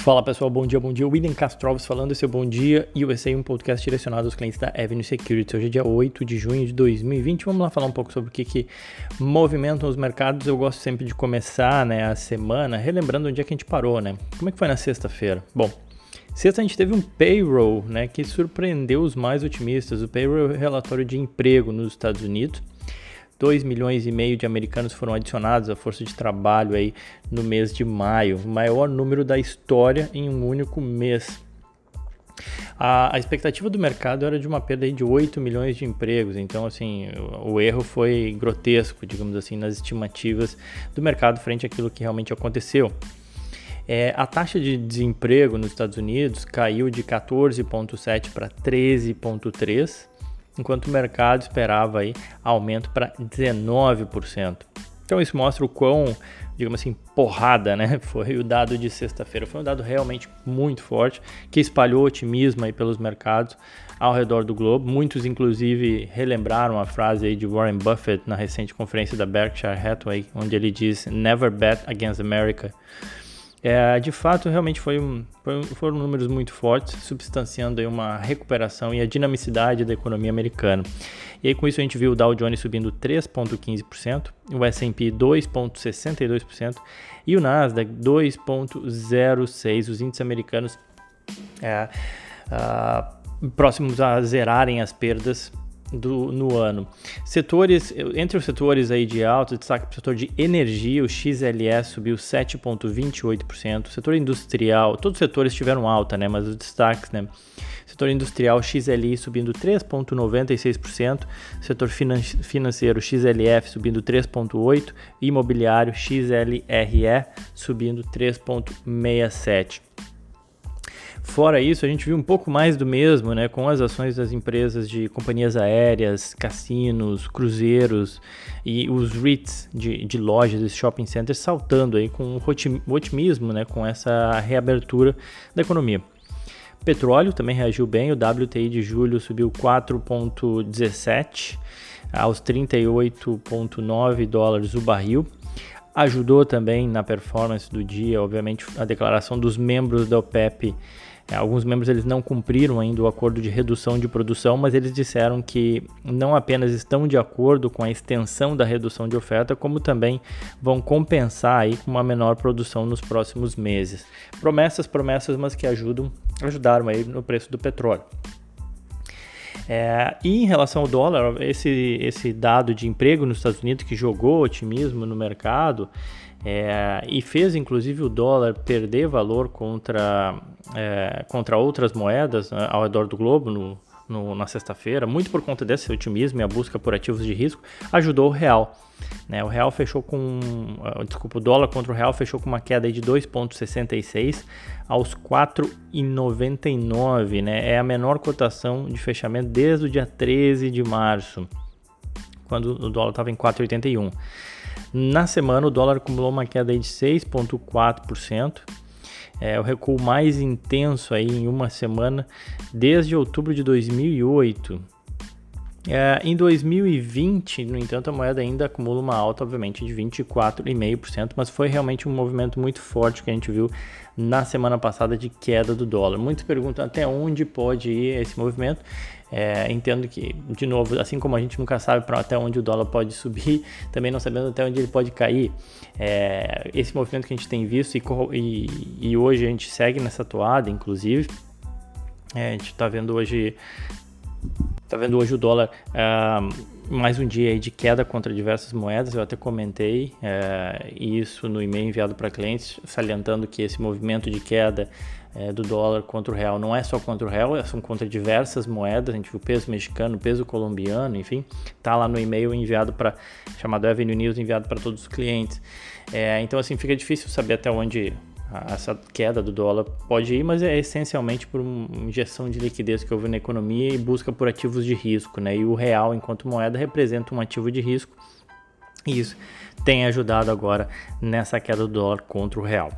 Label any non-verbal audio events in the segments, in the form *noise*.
Fala pessoal, bom dia, bom dia. William Castroves falando, esse é o Bom Dia USA, um podcast direcionado aos clientes da Avenue Security. Hoje é dia 8 de junho de 2020. Vamos lá falar um pouco sobre o que, que movimentam os mercados. Eu gosto sempre de começar né, a semana relembrando onde é que a gente parou, né? Como é que foi na sexta-feira? Bom, Sexta a gente teve um payroll, né, que surpreendeu os mais otimistas. O payroll é o relatório de emprego nos Estados Unidos. 2 milhões e meio de americanos foram adicionados à força de trabalho aí no mês de maio, o maior número da história em um único mês. A, a, expectativa do mercado era de uma perda de 8 milhões de empregos, então assim, o, o, erro foi grotesco, digamos assim, nas estimativas do mercado frente àquilo que realmente aconteceu. É, a taxa de desemprego nos Estados Unidos caiu de 14,7 para 13,3 enquanto o mercado esperava aí aumento para 19%. Então isso mostra o quão, digamos assim, porrada, né? *laughs* Foi o dado de sexta-feira. Foi um dado realmente muito forte que espalhou otimismo aí pelos mercados ao redor do globo. Muitos inclusive relembraram a frase aí de Warren Buffett na recente conferência da Berkshire Hathaway, onde ele diz "Never bet against America". É, de fato, realmente foi um, foi, foram números muito fortes, substanciando uma recuperação e a dinamicidade da economia americana. E aí, com isso, a gente viu o Dow Jones subindo 3,15%, o S&P 2,62% e o Nasdaq 2,06%. Os índices americanos é, uh, próximos a zerarem as perdas do, no ano. Setores, entre os setores aí de alto, destaque para o setor de energia, o XLS subiu 7,28%. O setor industrial, todos os setores tiveram alta, né? Mas os destaques, né? Setor industrial XLI subindo 3,96%, setor finan financeiro XLF subindo 3,8%, imobiliário XLRE subindo 3,67%. Fora isso, a gente viu um pouco mais do mesmo, né, com as ações das empresas de companhias aéreas, cassinos, cruzeiros e os REITs de, de lojas e shopping centers saltando aí com otimismo, né, com essa reabertura da economia. Petróleo também reagiu bem, o WTI de julho subiu 4,17 aos 38,9 dólares o barril. Ajudou também na performance do dia, obviamente, a declaração dos membros da OPEP alguns membros eles não cumpriram ainda o acordo de redução de produção, mas eles disseram que não apenas estão de acordo com a extensão da redução de oferta, como também vão compensar aí com uma menor produção nos próximos meses. Promessas, promessas, mas que ajudam, ajudaram aí no preço do petróleo. É, e em relação ao dólar, esse, esse dado de emprego nos Estados Unidos que jogou otimismo no mercado é, e fez inclusive o dólar perder valor contra, é, contra outras moedas né, ao redor do globo no, no, na sexta-feira, muito por conta desse otimismo e a busca por ativos de risco, ajudou o real. Né? O real fechou com. Uh, desculpa, o dólar contra o real fechou com uma queda de 2,66 aos 4,99. Né? É a menor cotação de fechamento desde o dia 13 de março, quando o dólar estava em 4,81. Na semana, o dólar acumulou uma queda de 6,4%. É o recuo mais intenso aí em uma semana desde outubro de 2008. É, em 2020, no entanto, a moeda ainda acumula uma alta, obviamente, de 24,5%, mas foi realmente um movimento muito forte que a gente viu na semana passada de queda do dólar. Muitos perguntam até onde pode ir esse movimento. É, entendo que, de novo, assim como a gente nunca sabe para até onde o dólar pode subir, *laughs* também não sabendo até onde ele pode cair. É, esse movimento que a gente tem visto e, e, e hoje a gente segue nessa toada, inclusive. É, a gente está vendo hoje Tá vendo hoje o dólar uh, mais um dia de queda contra diversas moedas. Eu até comentei uh, isso no e-mail enviado para clientes, salientando que esse movimento de queda uh, do dólar contra o real não é só contra o real, são contra diversas moedas. A gente viu o peso mexicano, o peso colombiano, enfim, tá lá no e-mail enviado para chamado Avenue News enviado para todos os clientes. É, então assim fica difícil saber até onde essa queda do dólar pode ir, mas é essencialmente por uma injeção de liquidez que houve na economia e busca por ativos de risco, né? E o real, enquanto moeda, representa um ativo de risco. E isso tem ajudado agora nessa queda do dólar contra o real.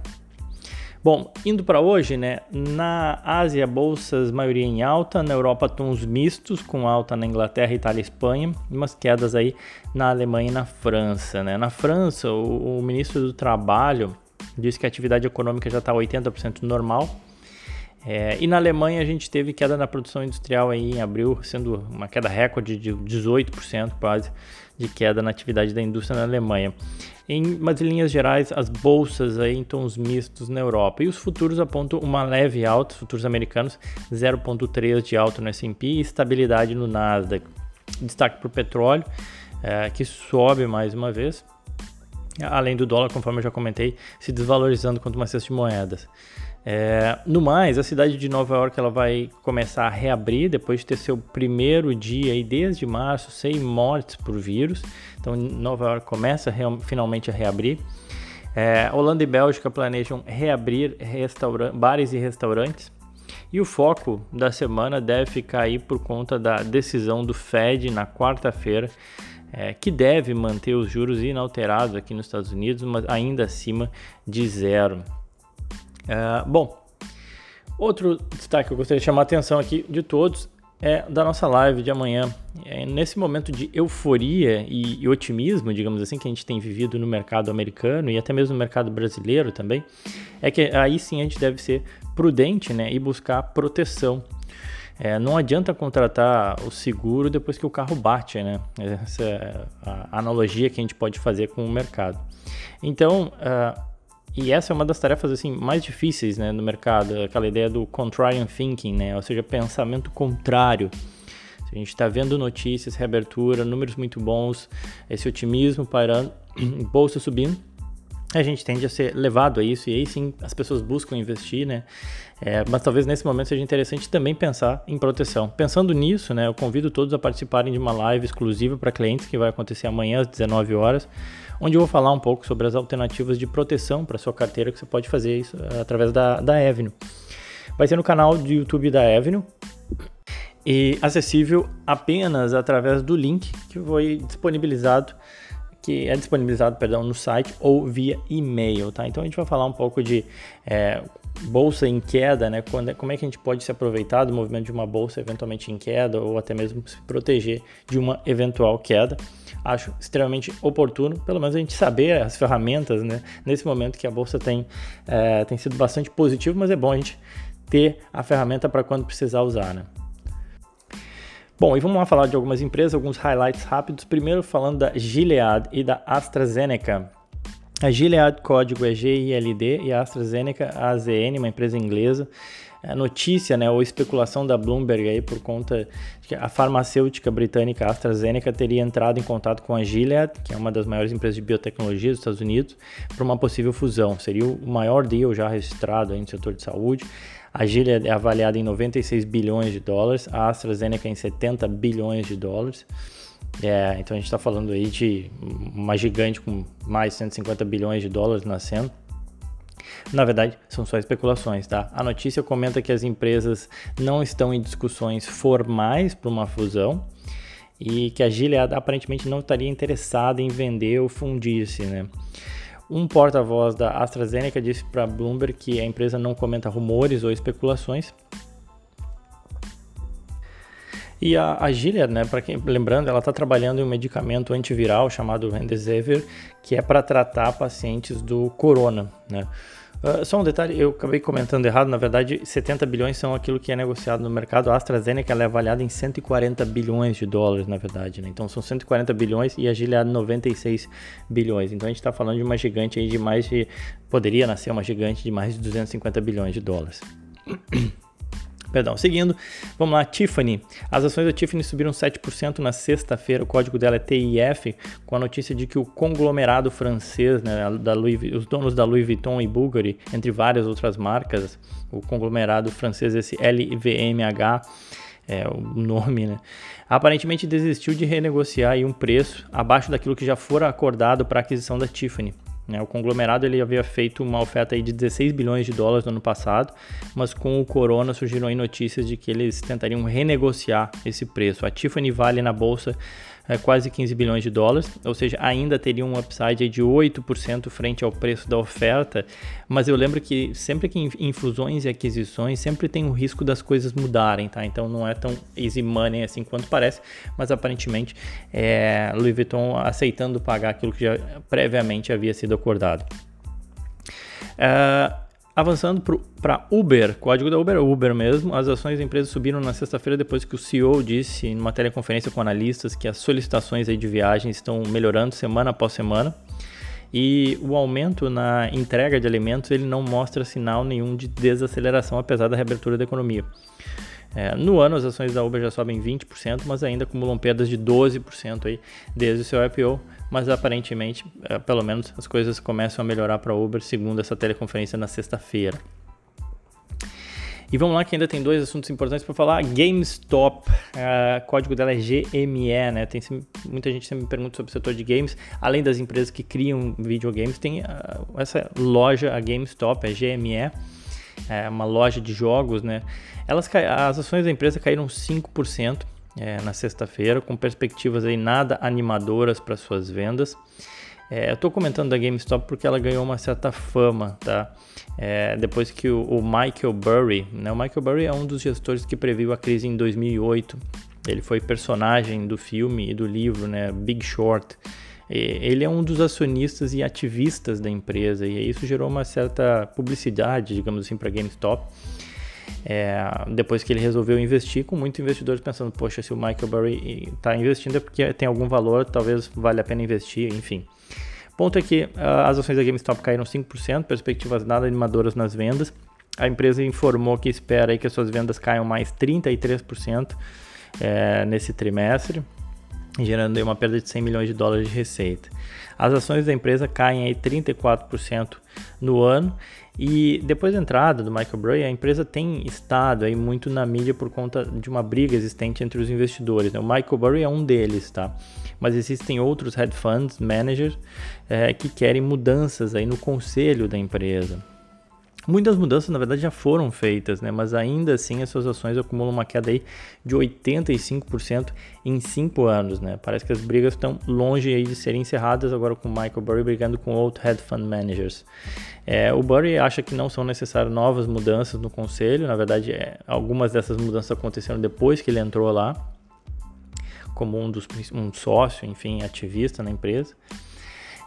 Bom, indo para hoje, né? Na Ásia, bolsas maioria em alta, na Europa tons mistos, com alta na Inglaterra, Itália e Espanha, e umas quedas aí na Alemanha e na França, né? Na França, o, o ministro do Trabalho diz que a atividade econômica já está 80% normal. É, e na Alemanha a gente teve queda na produção industrial aí em abril, sendo uma queda recorde de 18% quase de queda na atividade da indústria na Alemanha. Em umas linhas gerais, as bolsas aí em tons mistos na Europa. E os futuros apontam uma leve alta, futuros americanos 0,3 de alta no S&P e estabilidade no Nasdaq. Destaque para o petróleo, é, que sobe mais uma vez, além do dólar, conforme eu já comentei, se desvalorizando contra uma cesta de moedas. É, no mais, a cidade de Nova York ela vai começar a reabrir depois de ter seu primeiro dia aí desde março sem mortes por vírus. Então Nova York começa real, finalmente a reabrir. É, Holanda e Bélgica planejam reabrir bares e restaurantes. E o foco da semana deve ficar aí por conta da decisão do Fed na quarta-feira, é, que deve manter os juros inalterados aqui nos Estados Unidos, mas ainda acima de zero. É, bom, outro destaque que eu gostaria de chamar a atenção aqui de todos é da nossa live de amanhã. É, nesse momento de euforia e, e, otimismo, digamos assim, que a gente tem vivido no mercado americano e até mesmo no mercado brasileiro também, é que aí sim a gente deve ser prudente né, e buscar proteção. É, não adianta contratar o seguro depois que o carro bate, né? Essa é a analogia que a gente pode fazer com o mercado. Então, uh, e essa é uma das tarefas assim mais difíceis né, no mercado, aquela ideia do contrarian thinking, né, ou seja, pensamento contrário. A gente está vendo notícias, reabertura, números muito bons, esse otimismo pairando, *clears throat* bolsa subindo, a gente tende a ser levado a isso e aí sim as pessoas buscam investir, né? É, mas talvez nesse momento seja interessante também pensar em proteção. Pensando nisso, né, eu convido todos a participarem de uma live exclusiva para clientes que vai acontecer amanhã às 19 horas, onde eu vou falar um pouco sobre as alternativas de proteção para sua carteira que você pode fazer isso eh, através da, da Avenue. Vai ser no canal do YouTube da Avenue e acessível apenas através do link que foi disponibilizado que é disponibilizado, perdão, no site ou via e-mail, tá? Então a gente vai falar um pouco de é, bolsa em queda, né? Quando, é, como é que a gente pode se aproveitar do movimento de uma bolsa eventualmente em queda ou até mesmo se proteger de uma eventual queda. Acho extremamente oportuno, pelo menos a gente saber as ferramentas, né? Nesse momento que a bolsa tem, é, tem sido bastante positivo, mas é bom a gente ter a ferramenta para quando precisar usar, né? Bom, e vamos lá falar de algumas empresas, alguns highlights rápidos. Primeiro falando da Gilead e da AstraZeneca. A Gilead código é GILD e a AstraZeneca AZN, uma empresa inglesa. A notícia, né, ou especulação da Bloomberg aí por conta de que a farmacêutica britânica AstraZeneca teria entrado em contato com a Gilead, que é uma das maiores empresas de biotecnologia dos Estados Unidos, para uma possível fusão. Seria o maior deal já registrado aí no setor de saúde. A Gilead é avaliada em 96 bilhões de dólares, a AstraZeneca em 70 bilhões de dólares. É, então a gente está falando aí de uma gigante com mais 150 bilhões de dólares nascendo. Na verdade, são só especulações, tá? A notícia comenta que as empresas não estão em discussões formais para uma fusão e que a Gilead aparentemente não estaria interessada em vender ou fundir-se, né? Um porta-voz da AstraZeneca disse para Bloomberg que a empresa não comenta rumores ou especulações. E a, a Gilead, né, para quem lembrando, ela está trabalhando em um medicamento antiviral chamado Remdesivir, que é para tratar pacientes do corona, né? Uh, só um detalhe, eu acabei comentando errado, na verdade 70 bilhões são aquilo que é negociado no mercado, a AstraZeneca é avaliada em 140 bilhões de dólares, na verdade, né? então são 140 bilhões e a Gilead 96 bilhões, então a gente está falando de uma gigante aí de mais de, poderia nascer uma gigante de mais de 250 bilhões de dólares. Perdão, seguindo, vamos lá, Tiffany. As ações da Tiffany subiram 7% na sexta-feira, o código dela é TIF, com a notícia de que o conglomerado francês, né, da Louis, os donos da Louis Vuitton e Bulgari, entre várias outras marcas, o conglomerado francês, esse LVMH, é o nome, né? Aparentemente desistiu de renegociar um preço abaixo daquilo que já fora acordado para a aquisição da Tiffany. Né? O conglomerado ele havia feito uma oferta de 16 bilhões de dólares no ano passado, mas com o corona surgiram notícias de que eles tentariam renegociar esse preço. A Tiffany vale na bolsa é, quase 15 bilhões de dólares, ou seja, ainda teria um upside de 8% frente ao preço da oferta, mas eu lembro que sempre que em e aquisições, sempre tem o risco das coisas mudarem, tá? Então não é tão easy money assim quanto parece, mas aparentemente é Louis Vuitton aceitando pagar aquilo que já previamente havia sido acordado. Uh, avançando para Uber, código da Uber, Uber mesmo, as ações da empresa subiram na sexta-feira depois que o CEO disse em uma teleconferência com analistas que as solicitações de viagens estão melhorando semana após semana e o aumento na entrega de alimentos ele não mostra sinal nenhum de desaceleração apesar da reabertura da economia. É, no ano, as ações da Uber já sobem 20%, mas ainda acumulam perdas de 12% aí desde o seu IPO. Mas aparentemente, é, pelo menos, as coisas começam a melhorar para a Uber, segundo essa teleconferência na sexta-feira. E vamos lá que ainda tem dois assuntos importantes para falar. GameStop, uh, código dela é GME, né? Tem muita gente sempre me pergunta sobre o setor de games. Além das empresas que criam videogames, tem uh, essa loja, a GameStop, é GME, é uma loja de jogos, né? Elas, as ações da empresa caíram 5% é, na sexta-feira, com perspectivas aí nada animadoras para suas vendas. É, eu estou comentando da GameStop porque ela ganhou uma certa fama, tá? É, depois que o, o, Michael Burry, né? O Michael Burry é um dos gestores que previu a crise em 2008. Ele foi personagem do filme e do livro, né? Big Short. Ele é um dos acionistas e ativistas da empresa e isso gerou uma certa publicidade, digamos assim, para a GameStop. É, depois que ele resolveu investir, com muitos investidores pensando, poxa, se o Michael Burry está investindo é porque tem algum valor, talvez valha a pena investir, enfim. Ponto é que uh, as ações da GameStop caíram 5%, perspectivas nada animadoras nas vendas. A empresa informou que espera aí que as suas vendas caiam mais 33% é, nesse trimestre, gerando uma perda de 100 milhões de dólares de receita. As ações da empresa caem aí 34% no ano e depois da entrada do Michael Burry, a empresa tem estado aí muito na mídia por conta de uma briga existente entre os investidores. Né? O Michael Burry é um deles, tá? Mas existem outros hedge funds managers é, que querem mudanças aí no conselho da empresa. Muitas mudanças, na verdade, já foram feitas, né? mas ainda assim as suas ações acumulam uma queda aí de 85% em 5 anos. Né? Parece que as brigas estão longe aí de serem encerradas agora com Michael Burry brigando com outros hedge fund managers. É, o Burry acha que não são necessárias novas mudanças no conselho, na verdade, é, algumas dessas mudanças aconteceram depois que ele entrou lá, como um, dos, um sócio, enfim, ativista na empresa.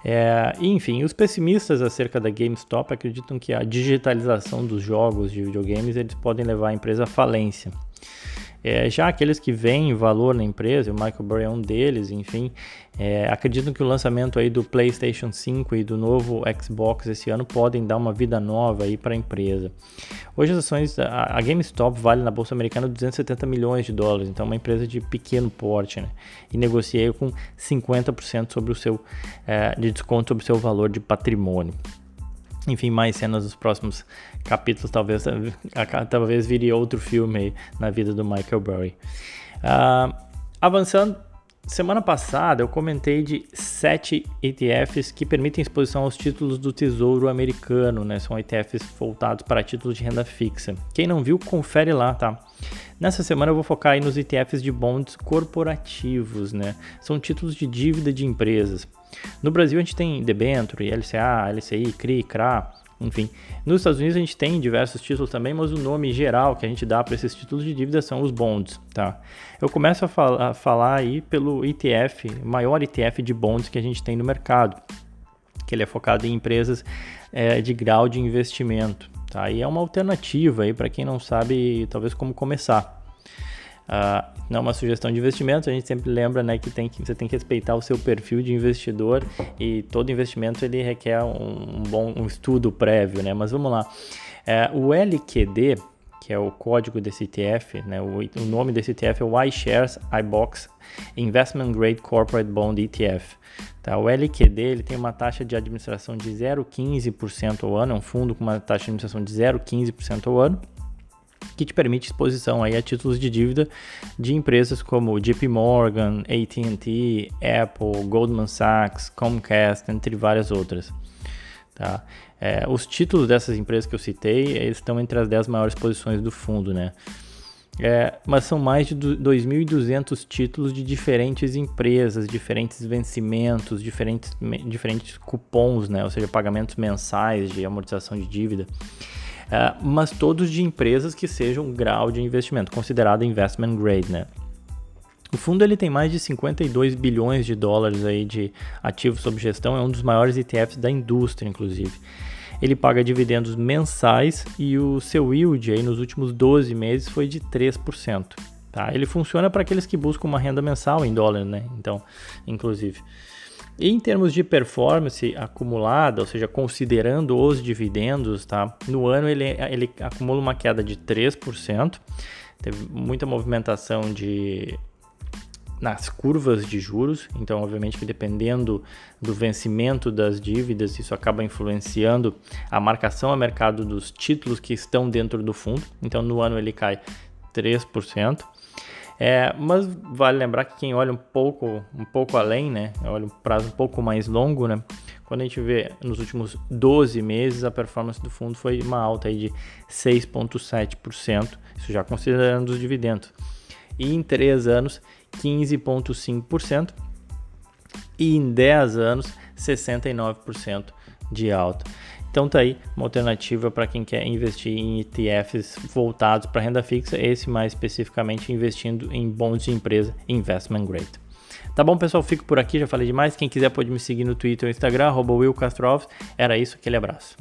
É, enfim, os pessimistas acerca da GameStop acreditam que a digitalização dos jogos de videogames eles podem levar a empresa à falência. É, já aqueles que veem valor na empresa, o Michael Burry é um deles, enfim, é, acreditam que o lançamento aí do PlayStation 5 e do novo Xbox esse ano podem dar uma vida nova aí para a empresa. Hoje as ações, a, a, GameStop vale na bolsa americana 270 milhões de dólares, então é uma empresa de pequeno porte, né? E negociei com 50% sobre o seu é, de desconto sobre o seu valor de patrimônio enfim, mais cenas dos próximos capítulos, talvez, talvez vire outro filme na vida do Michael Burry. Uh, avançando, semana passada eu comentei de sete ETFs que permitem exposição aos títulos do Tesouro Americano, né? São ETFs voltados para títulos de renda fixa. Quem não viu, confere lá, tá? Nessa semana eu vou focar aí nos ETFs de bonds corporativos, né? São títulos de dívida de empresas. No Brasil a gente tem debenture, LCA, LCI, CRI, CRA, enfim. Nos Estados Unidos a gente tem diversos títulos também, mas o nome geral que a gente dá para esses títulos de dívida são os bonds, tá? Eu começo a, fal a falar aí pelo ETF, maior ETF de bonds que a gente tem no mercado, que ele é focado em empresas é, de grau de investimento, tá? E é uma alternativa aí para quem não sabe talvez como começar. Uh, não é uma sugestão de investimento, a gente sempre lembra né, que, tem que você tem que respeitar o seu perfil de investidor e todo investimento ele requer um, um bom um estudo prévio, né? Mas vamos lá. É, o LQD, que é o código desse ETF, né, o, o nome desse ETF é o iShares iBox Investment Grade Corporate Bond ETF. Tá? O LQD ele tem uma taxa de administração de 0,15% ao ano, é um fundo com uma taxa de administração de 0,15% ao ano que te permite exposição aí a títulos de dívida de empresas como JP Morgan, AT&T, Apple, Goldman Sachs, Comcast, entre várias outras. Tá? É, os títulos dessas empresas que eu citei estão entre as 10 maiores posições do fundo, né? É, mas são mais de 2.200 títulos de diferentes empresas, diferentes vencimentos, diferentes, diferentes cupons, né? ou seja, pagamentos mensais de amortização de dívida. Uh, mas todos de empresas que sejam grau de investimento, considerado investment grade, né? O fundo ele tem mais de 52 bilhões de dólares aí de ativos sob gestão, é um dos maiores ETFs da indústria, inclusive. ele paga dividendos mensais e o seu yield aí nos últimos 12 meses foi de 3%. Tá? Ele funciona para aqueles que buscam uma renda mensal em dólar, né? Então, inclusive. Em termos de performance acumulada, ou seja, considerando os dividendos, tá? No ano ele, ele acumula uma queda de 3%. Teve muita movimentação de nas curvas de juros, então obviamente que dependendo do vencimento das dívidas, isso acaba influenciando a marcação a mercado dos títulos que estão dentro do fundo. Então no ano ele cai 3%. É, mas vale lembrar que quem olha um pouco, um pouco além, né, olha um prazo um pouco mais longo, né, quando a gente vê nos últimos 12 meses a performance do fundo foi uma alta aí de 6,7%, isso já considerando os dividendos. E em 3 anos, 15,5%. E em 10 anos, 69% de alta. Então tá aí uma alternativa para quem quer investir em ETFs voltados para renda fixa, esse mais especificamente investindo em bons de empresa investment grade. Tá bom, pessoal? Fico por aqui, já falei demais. Quem quiser pode me seguir no Twitter ou Instagram, Will Era isso, aquele abraço.